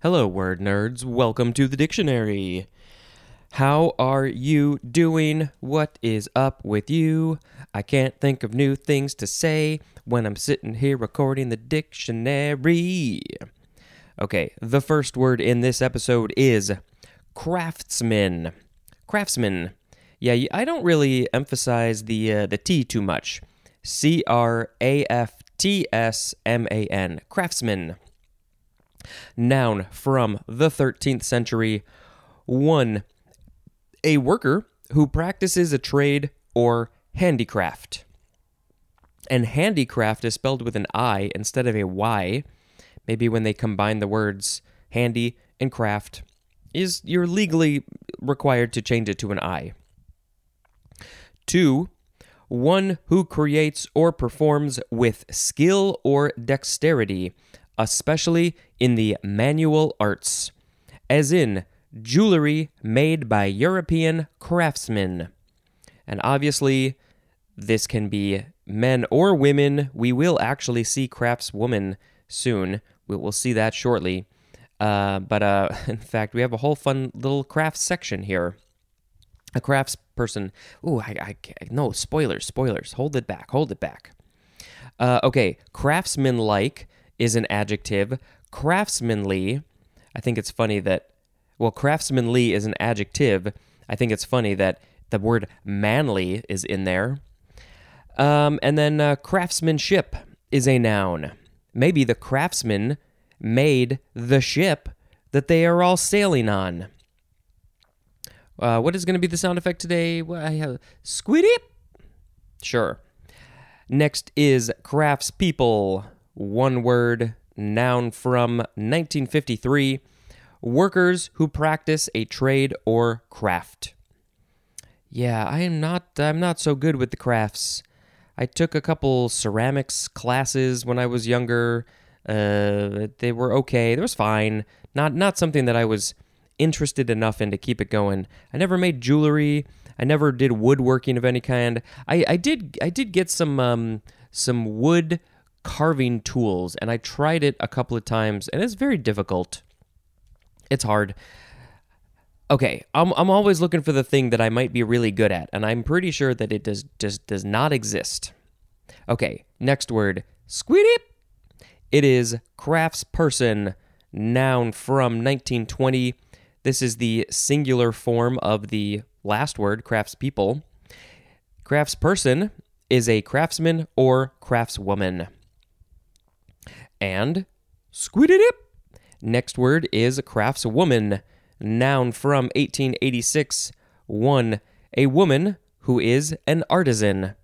Hello, word nerds. Welcome to the dictionary. How are you doing? What is up with you? I can't think of new things to say when I'm sitting here recording the dictionary. Okay, the first word in this episode is craftsman. Craftsman. Yeah, I don't really emphasize the uh, the T too much. C R A F T S M A N. Craftsman. Noun from the 13th century. 1. A worker who practices a trade or handicraft. And handicraft is spelled with an I instead of a Y. Maybe when they combine the words handy and craft, is you're legally required to change it to an I. Two, one who creates or performs with skill or dexterity, especially in the manual arts, as in jewelry made by European craftsmen. And obviously, this can be men or women. We will actually see craftswoman soon. We will see that shortly. Uh, but uh, in fact, we have a whole fun little crafts section here. A crafts person. Ooh, I, I, no spoilers, spoilers. Hold it back, hold it back. Uh, okay, craftsman-like is an adjective. Craftsmanly, I think it's funny that, well, craftsmanly is an adjective. I think it's funny that the word manly is in there. Um, and then uh, craftsmanship is a noun. Maybe the craftsman made the ship that they are all sailing on. Uh, what is going to be the sound effect today? Well, I have squiddy. Sure. Next is craftspeople. One word, noun from 1953. Workers who practice a trade or craft. Yeah, I am not. I'm not so good with the crafts. I took a couple ceramics classes when I was younger. Uh, they were okay. They was fine. Not not something that I was interested enough in to keep it going. I never made jewelry. I never did woodworking of any kind. I, I did I did get some um, some wood carving tools, and I tried it a couple of times, and it's very difficult. It's hard. Okay, I'm I'm always looking for the thing that I might be really good at, and I'm pretty sure that it does just does not exist. Okay, next word, squiddy. It is craftsperson, noun from 1920. This is the singular form of the last word, craftspeople. Craftsperson is a craftsman or craftswoman. And squiddy. Next word is a craftswoman, noun from 1886. One, a woman who is an artisan.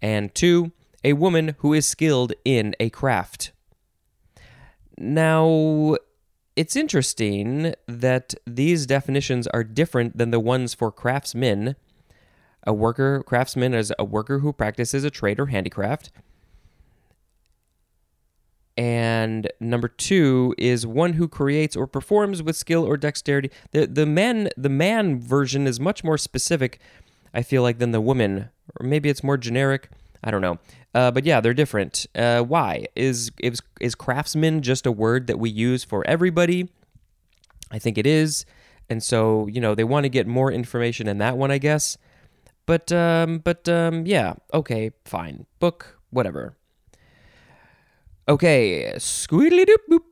And two, a woman who is skilled in a craft. Now, it's interesting that these definitions are different than the ones for craftsmen. A worker, craftsman is a worker who practices a trade or handicraft. And number two is one who creates or performs with skill or dexterity. The the man the man version is much more specific, I feel like, than the woman. Or maybe it's more generic. I don't know. Uh, but yeah, they're different. Uh, why is is is craftsman just a word that we use for everybody? I think it is, and so you know they want to get more information in that one, I guess. But um, but um, yeah, okay, fine. Book, whatever. Okay, squeedly doop boop.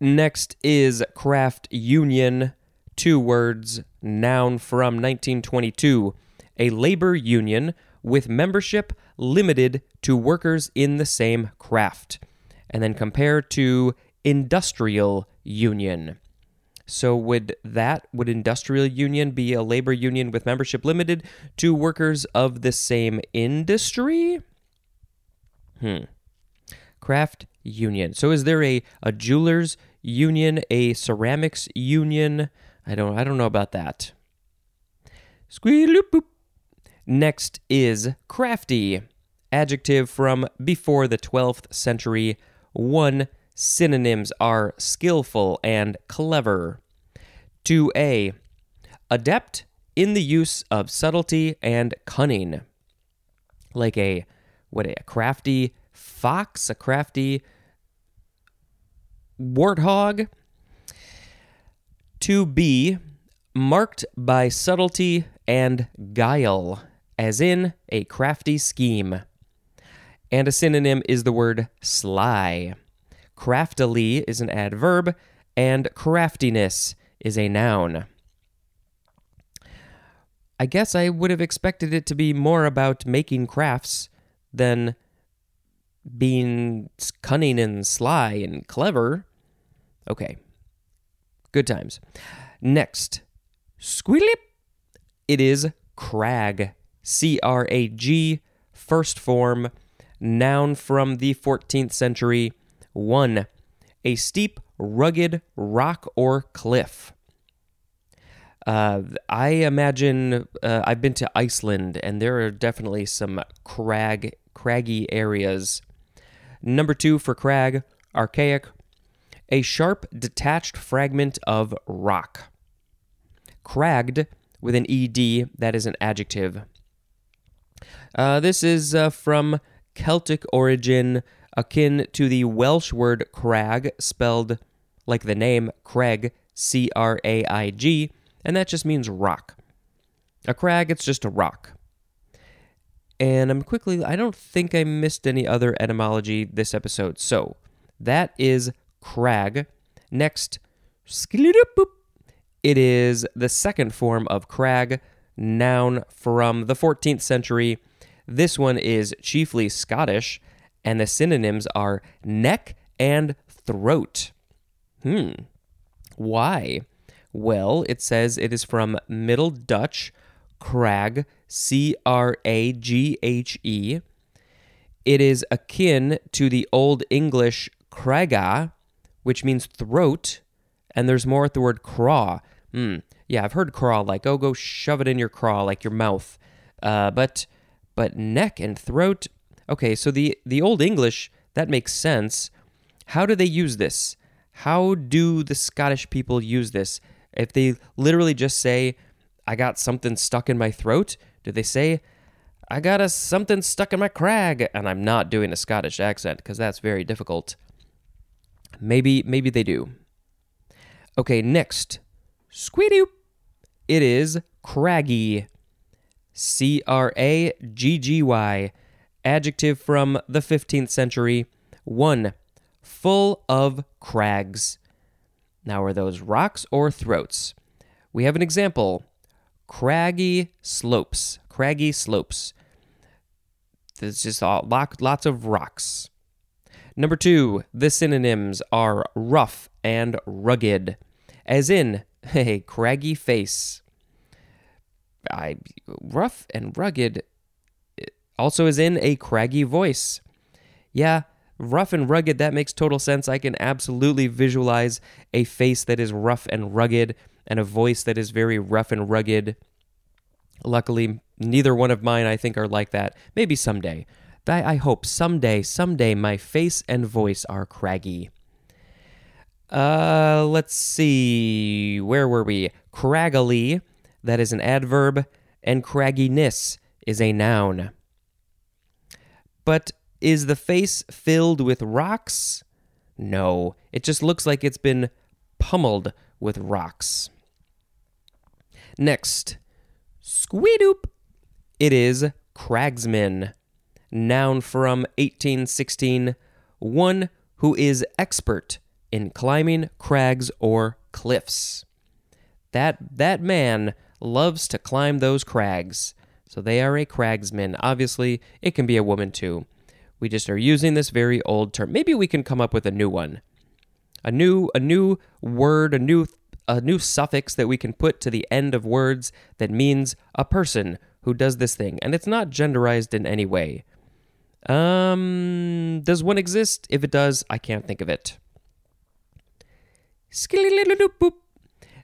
Next is craft union. Two words, noun from 1922. A labor union with membership limited to workers in the same craft. And then compare to industrial union. So would that would industrial union be a labor union with membership limited to workers of the same industry? Hmm. Craft union. So is there a, a jewelers union, a ceramics union? I don't I don't know about that. Squealoop. Next is crafty, adjective from before the 12th century. One synonyms are skillful and clever. 2a, adept in the use of subtlety and cunning. Like a what a crafty fox, a crafty warthog. To be marked by subtlety and guile, as in a crafty scheme. And a synonym is the word sly. Craftily is an adverb, and craftiness is a noun. I guess I would have expected it to be more about making crafts than being cunning and sly and clever. Okay. Good times. Next, squealip. It is crag. C R A G, first form, noun from the 14th century. 1. A steep, rugged rock or cliff. Uh, I imagine uh, I've been to Iceland, and there are definitely some crag, craggy areas. Number two for crag, archaic, a sharp, detached fragment of rock. Cragged with an ed, that is an adjective. Uh, this is uh, from Celtic origin, akin to the Welsh word craig, spelled like the name Craig, C R A I G, and that just means rock. A crag, it's just a rock. And I'm quickly, I don't think I missed any other etymology this episode. So that is crag. Next, it is the second form of crag, noun from the 14th century. This one is chiefly Scottish, and the synonyms are neck and throat. Hmm. Why? Well, it says it is from Middle Dutch, craghe, C R A G H E. It is akin to the Old English craga, which means throat, and there's more at the word craw. Hmm. Yeah, I've heard craw like, oh, go shove it in your craw, like your mouth. Uh, but but neck and throat. Okay, so the the Old English that makes sense. How do they use this? How do the Scottish people use this? If they literally just say, I got something stuck in my throat, do they say, I got a something stuck in my crag? And I'm not doing a Scottish accent because that's very difficult. Maybe, maybe they do. Okay, next. Squeedoop. It is craggy. C R A G G Y. Adjective from the 15th century. 1. Full of crags. Now, are those rocks or throats? We have an example craggy slopes. Craggy slopes. There's just all, lots of rocks. Number two, the synonyms are rough and rugged, as in a craggy face. I rough and rugged also is in a craggy voice. Yeah, rough and rugged, that makes total sense. I can absolutely visualize a face that is rough and rugged and a voice that is very rough and rugged. Luckily, neither one of mine, I think, are like that. Maybe someday. I, hope someday, someday, my face and voice are craggy. Uh, let's see. Where were we? Craggily, that is an adverb, and cragginess is a noun. But is the face filled with rocks? No, it just looks like it's been pummeled with rocks. Next, squeedoop. It is cragsman, noun from 1816, one who is expert in climbing crags or cliffs. That that man loves to climb those crags. So they are a cragsman. Obviously, it can be a woman too. We just are using this very old term. Maybe we can come up with a new one. A new a new word, a new a new suffix that we can put to the end of words that means a person who does this thing and it's not genderized in any way. Um does one exist? If it does, I can't think of it.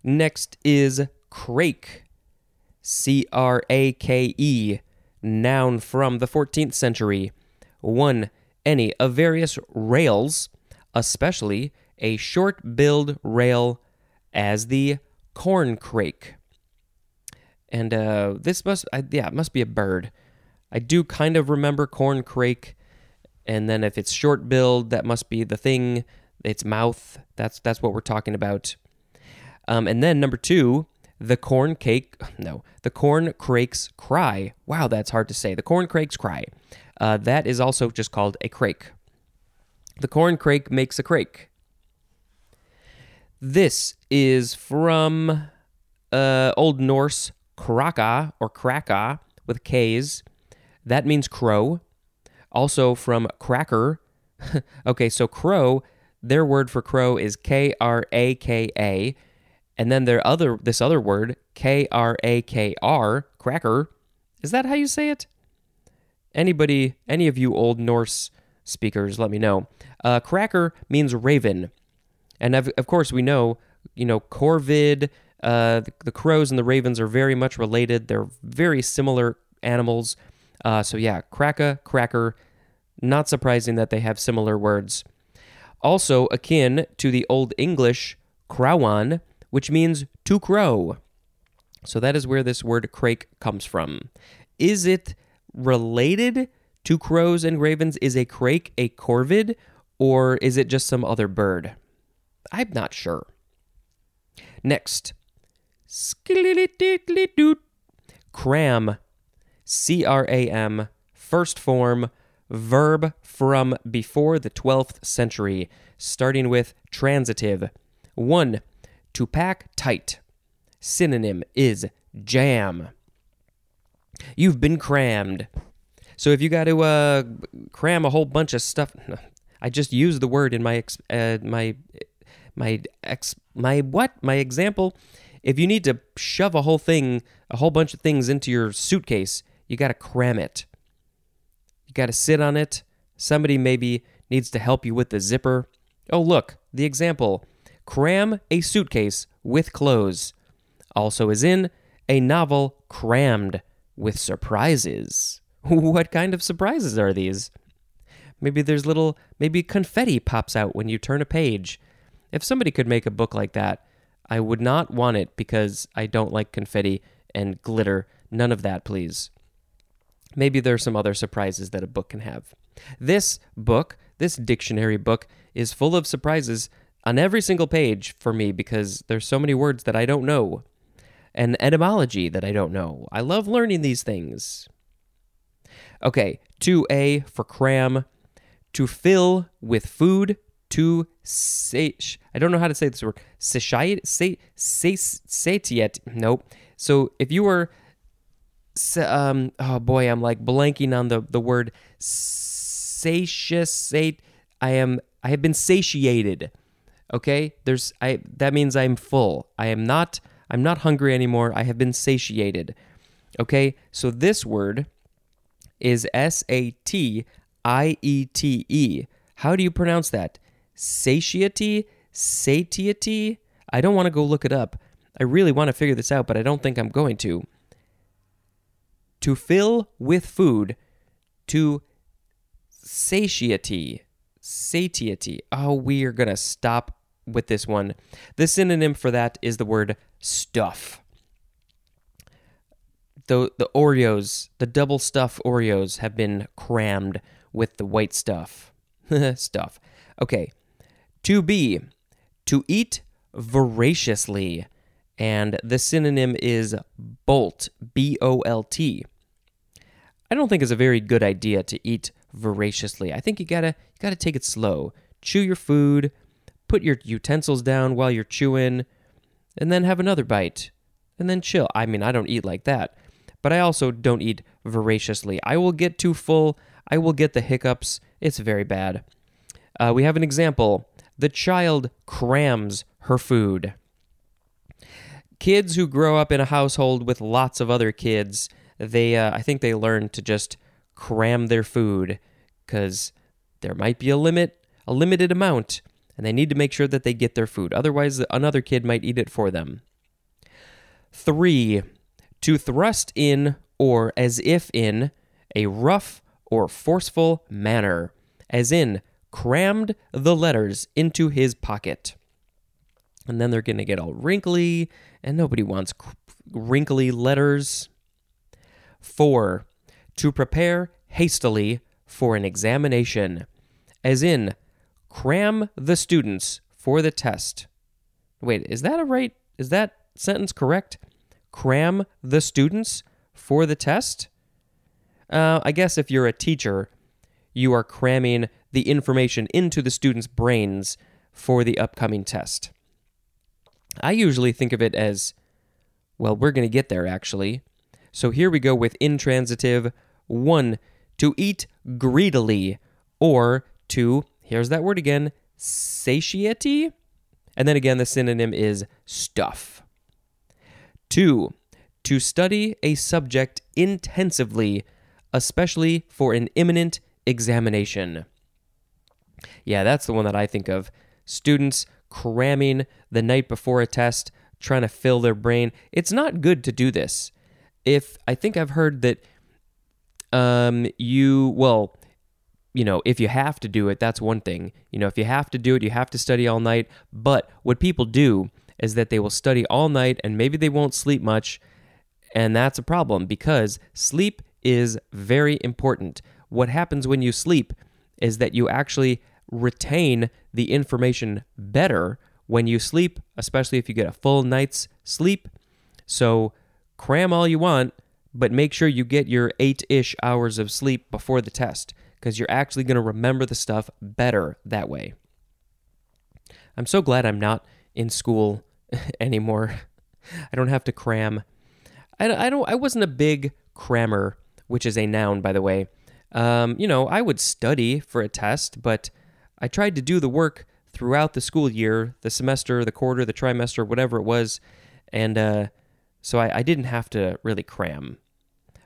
Next is crake. C R A K E, noun from the 14th century. 1. Any of various rails, especially a short billed rail as the corn crake. And uh, this must, I, yeah, it must be a bird. I do kind of remember corn crake. And then if it's short billed, that must be the thing, its mouth. That's, that's what we're talking about. Um, and then number two, the corn cake, no, the corn crakes cry. Wow, that's hard to say. The corn crakes cry. Uh, that is also just called a crake. The corn crake makes a crake. This is from uh, Old Norse kraka or kraka with K's. That means crow. Also from cracker. okay, so crow, their word for crow is K R A K A. And then their other this other word, K R A K R, cracker. Is that how you say it? Anybody, any of you old Norse speakers, let me know. Uh, cracker means raven. And of, of course, we know, you know, corvid, uh, the, the, crows and the ravens are very much related. They're very similar animals. Uh, so, yeah, cracka, cracker, not surprising that they have similar words. Also, akin to the Old English crawan, which means to crow. So, that is where this word crake comes from. Is it related to crows and ravens? Is a crake a corvid, or is it just some other bird? I'm not sure. Next, cram, C R A M, first form, verb from before the 12th century, starting with transitive. 1. To pack tight. Synonym is jam. You've been crammed. So if you got to uh, cram a whole bunch of stuff, I just used the word in my uh, my my ex my what my example. If you need to shove a whole thing, a whole bunch of things into your suitcase, you got to cram it. You got to sit on it. Somebody maybe needs to help you with the zipper. Oh, look, the example. Cram a suitcase with clothes. Also is in a novel crammed with surprises. What kind of surprises are these? Maybe there's little, maybe confetti pops out when you turn a page. If somebody could make a book like that, I would not want it because I don't like confetti and glitter. None of that, please. Maybe there's some other surprises that a book can have. This book, this dictionary book, is full of surprises on every single page for me because there's so many words that I don't know and etymology that I don't know. I love learning these things. Okay, 2A for cram, to fill with food, to sate. I don't know how to say this word. Satiate, satiate. Nope. So if you were, um, oh boy, I'm like blanking on the the word satiate. I am. I have been satiated. Okay, there's. I. That means I'm full. I am not I'm not hungry anymore. I have been satiated. Okay, so this word is S A T I E T E. How do you pronounce that? Satiety? Satiety? I don't want to go look it up. I really want to figure this out, but I don't think I'm going to. To fill with food, to satiety. Satiety. Oh, we are going to stop with this one. The synonym for that is the word stuff. The, the Oreos, the double stuff Oreos, have been crammed with the white stuff. stuff. Okay. To be, to eat voraciously. And the synonym is bolt, B O L T. I don't think it's a very good idea to eat voraciously. I think you gotta you gotta take it slow. Chew your food, put your utensils down while you're chewing, and then have another bite, and then chill. I mean, I don't eat like that, but I also don't eat voraciously. I will get too full, I will get the hiccups. It's very bad. Uh, we have an example the child crams her food. Kids who grow up in a household with lots of other kids, they uh, I think they learn to just cram their food because there might be a limit, a limited amount, and they need to make sure that they get their food. Otherwise, another kid might eat it for them. Three, to thrust in or as if in a rough or forceful manner, as in crammed the letters into his pocket. And then they're going to get all wrinkly, and nobody wants wrinkly letters. Four, to prepare hastily for an examination, as in cram the students for the test. Wait, is that a right is that sentence correct? Cram the students for the test? Uh, I guess if you're a teacher, you are cramming the information into the students' brains for the upcoming test. I usually think of it as, well, we're going to get there actually. So here we go with intransitive. One, to eat greedily, or to, here's that word again, satiety. And then again, the synonym is stuff. Two, to study a subject intensively, especially for an imminent examination. Yeah, that's the one that I think of. Students cramming the night before a test, trying to fill their brain. It's not good to do this. If I think I've heard that um you well, you know, if you have to do it, that's one thing. You know, if you have to do it, you have to study all night. But what people do is that they will study all night and maybe they won't sleep much. And that's a problem because sleep is very important. What happens when you sleep is that you actually retain the information better when you sleep, especially if you get a full night's sleep. So cram all you want, but make sure you get your eight ish hours of sleep before the test because you're actually going to remember the stuff better that way. I'm so glad I'm not in school anymore. I don't have to cram. I, I don't. I wasn't a big crammer, which is a noun, by the way. Um, you know, I would study for a test, but I tried to do the work throughout the school year, the semester, the quarter, the trimester, whatever it was, and uh, so I, I didn't have to really cram.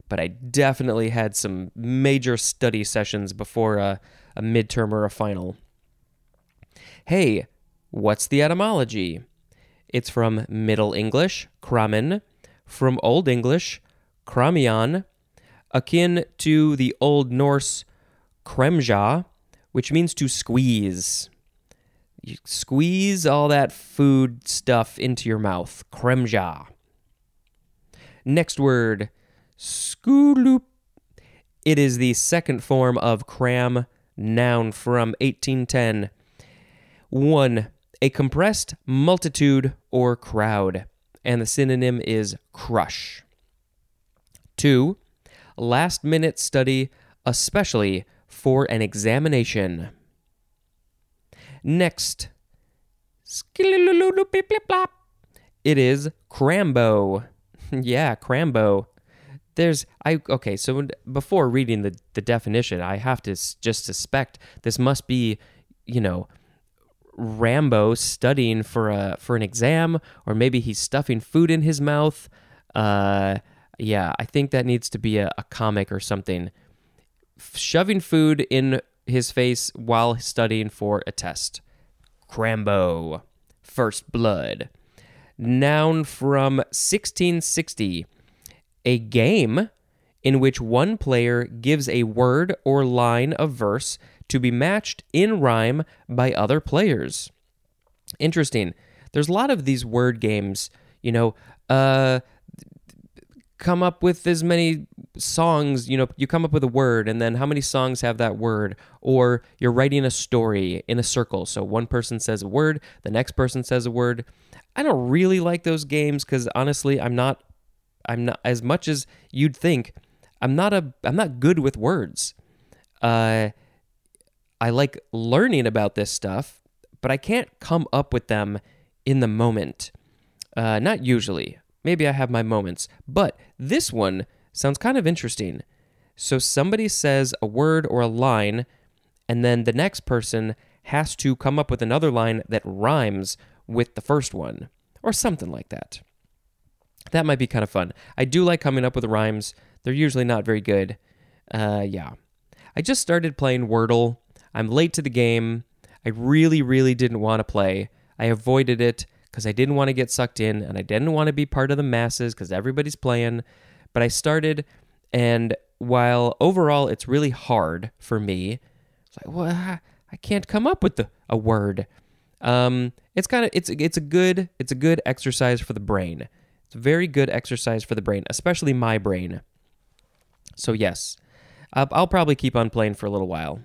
But I definitely had some major study sessions before a, a midterm or a final. Hey, what's the etymology? It's from Middle English, kramen, from Old English, kramion, akin to the Old Norse kremja, which means to squeeze. You squeeze all that food stuff into your mouth. Kremja. Next word, skooloop. It is the second form of cram, noun from 1810. 1. A compressed multitude or crowd, and the synonym is crush. 2. Last minute study, especially for an examination. Next, it is Crambo. yeah, Crambo. There's I okay. So before reading the the definition, I have to just suspect this must be, you know, Rambo studying for a for an exam, or maybe he's stuffing food in his mouth. Uh, yeah, I think that needs to be a, a comic or something shoving food in his face while studying for a test. Crambo. First Blood. Noun from 1660. A game in which one player gives a word or line of verse to be matched in rhyme by other players. Interesting. There's a lot of these word games, you know, uh, come up with as many songs, you know, you come up with a word and then how many songs have that word or you're writing a story in a circle. So one person says a word, the next person says a word. I don't really like those games cuz honestly, I'm not I'm not as much as you'd think. I'm not a I'm not good with words. Uh I like learning about this stuff, but I can't come up with them in the moment. Uh, not usually. Maybe I have my moments. But this one sounds kind of interesting. So somebody says a word or a line, and then the next person has to come up with another line that rhymes with the first one, or something like that. That might be kind of fun. I do like coming up with rhymes. They're usually not very good. Uh, yeah. I just started playing Wordle. I'm late to the game. I really, really didn't want to play. I avoided it because I didn't want to get sucked in and I didn't want to be part of the masses because everybody's playing. But I started, and while overall it's really hard for me, it's like, well, I can't come up with the, a word. Um, it's kind of it's it's a good it's a good exercise for the brain. It's a very good exercise for the brain, especially my brain. So yes, I'll, probably keep on playing for a little while.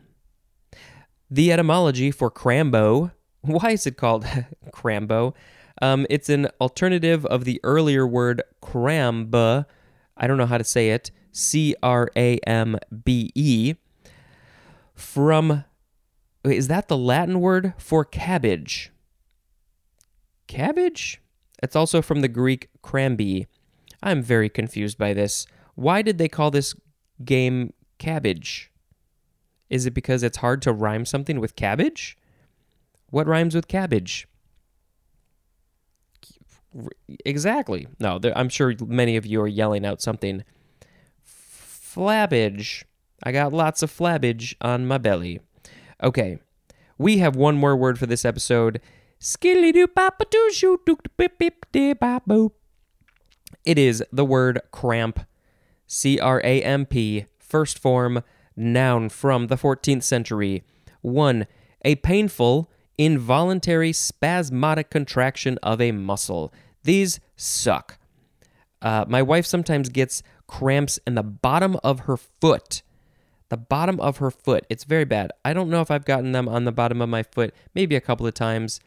The etymology for crambo. Why is it called crambo? Um, it's an alternative of the earlier word crambe. I don't know how to say it. C R A M B E. From, is that the Latin word for cabbage? Cabbage? It's also from the Greek crambe. I'm very confused by this. Why did they call this game cabbage? Is it because it's hard to rhyme something with cabbage? What rhymes with cabbage? Exactly. No, there, I'm sure many of you are yelling out something. Flabbage. I got lots of flabbage on my belly. Okay, we have one more word for this episode. Skilly doo papa doo shoo doo bip bip dee bop It is the word cramp. C R A M P, first form, noun from the 14th century. 1. A painful, involuntary spasmodic contraction of a muscle. These suck. Uh, my wife sometimes gets cramps in the bottom of her foot. The bottom of her foot. It's very bad. I don't know if I've gotten them on the bottom of my foot, maybe a couple of times.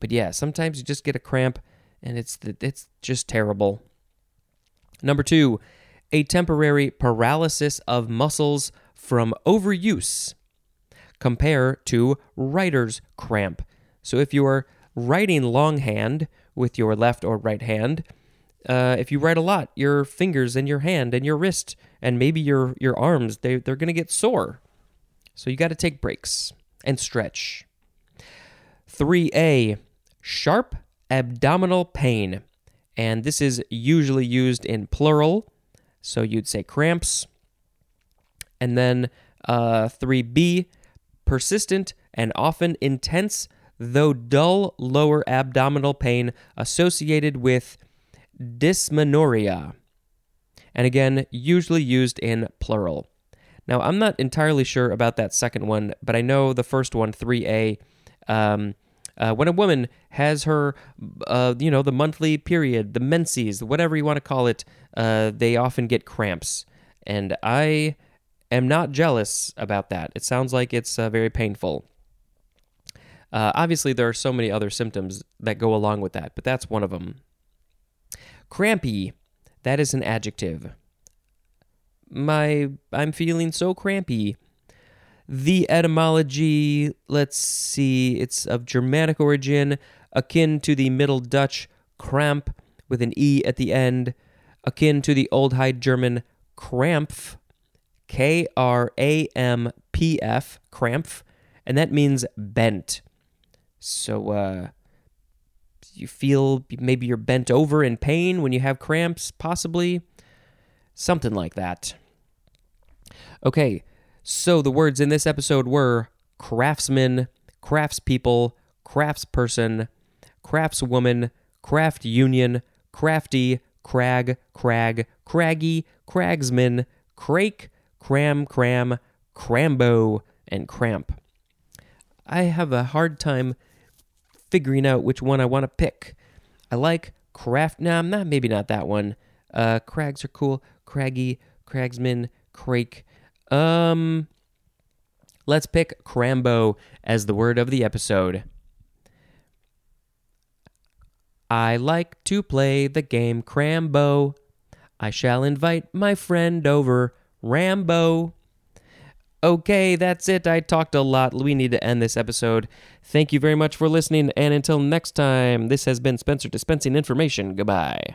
But yeah, sometimes you just get a cramp and it's it's just terrible. Number 2, a temporary paralysis of muscles from overuse. Compare to writer's cramp. So if you are writing longhand with your left or right hand, uh, if you write a lot, your fingers and your hand and your wrist and maybe your your arms they they're gonna get sore. So you got to take breaks and stretch. 3A sharp abdominal pain. And this is usually used in plural. So you'd say cramps. And then uh, 3B persistent and often intense, though dull lower abdominal pain associated with dysmenorrhea. And again, usually used in plural. Now, I'm not entirely sure about that second one, but I know the first one, 3A, um, uh, when a woman has her, uh, you know, the monthly period, the menses, whatever you want to call it, uh, they often get cramps. And I am not jealous about that. It sounds like it's uh, very painful. Uh, obviously, there are so many other symptoms that go along with that, but that's one of them. Crampy, that is an adjective. My, I'm feeling so crampy. The etymology, let's see, it's of Germanic origin, akin to the Middle Dutch kramp with an E at the end, akin to the Old High German krampf, K R A M P F, krampf, and that means bent. So, uh, you feel maybe you're bent over in pain when you have cramps, possibly? Something like that. Okay, so the words in this episode were craftsman, craftspeople, craftsperson, craftswoman, craft union, crafty, crag, crag, craggy, cragsman, crake, cram, cram, crambo, and cramp. I have a hard time figuring out which one I want to pick. I like craft. Nah, not maybe not that one. Uh, crags are cool. Craggy, cragsman, crake. Um, let's pick crambo as the word of the episode. I like to play the game Crambo. I shall invite my friend over. Rambo. Okay, that's it. I talked a lot. We need to end this episode. Thank you very much for listening, and until next time, this has been Spencer dispensing information. Goodbye.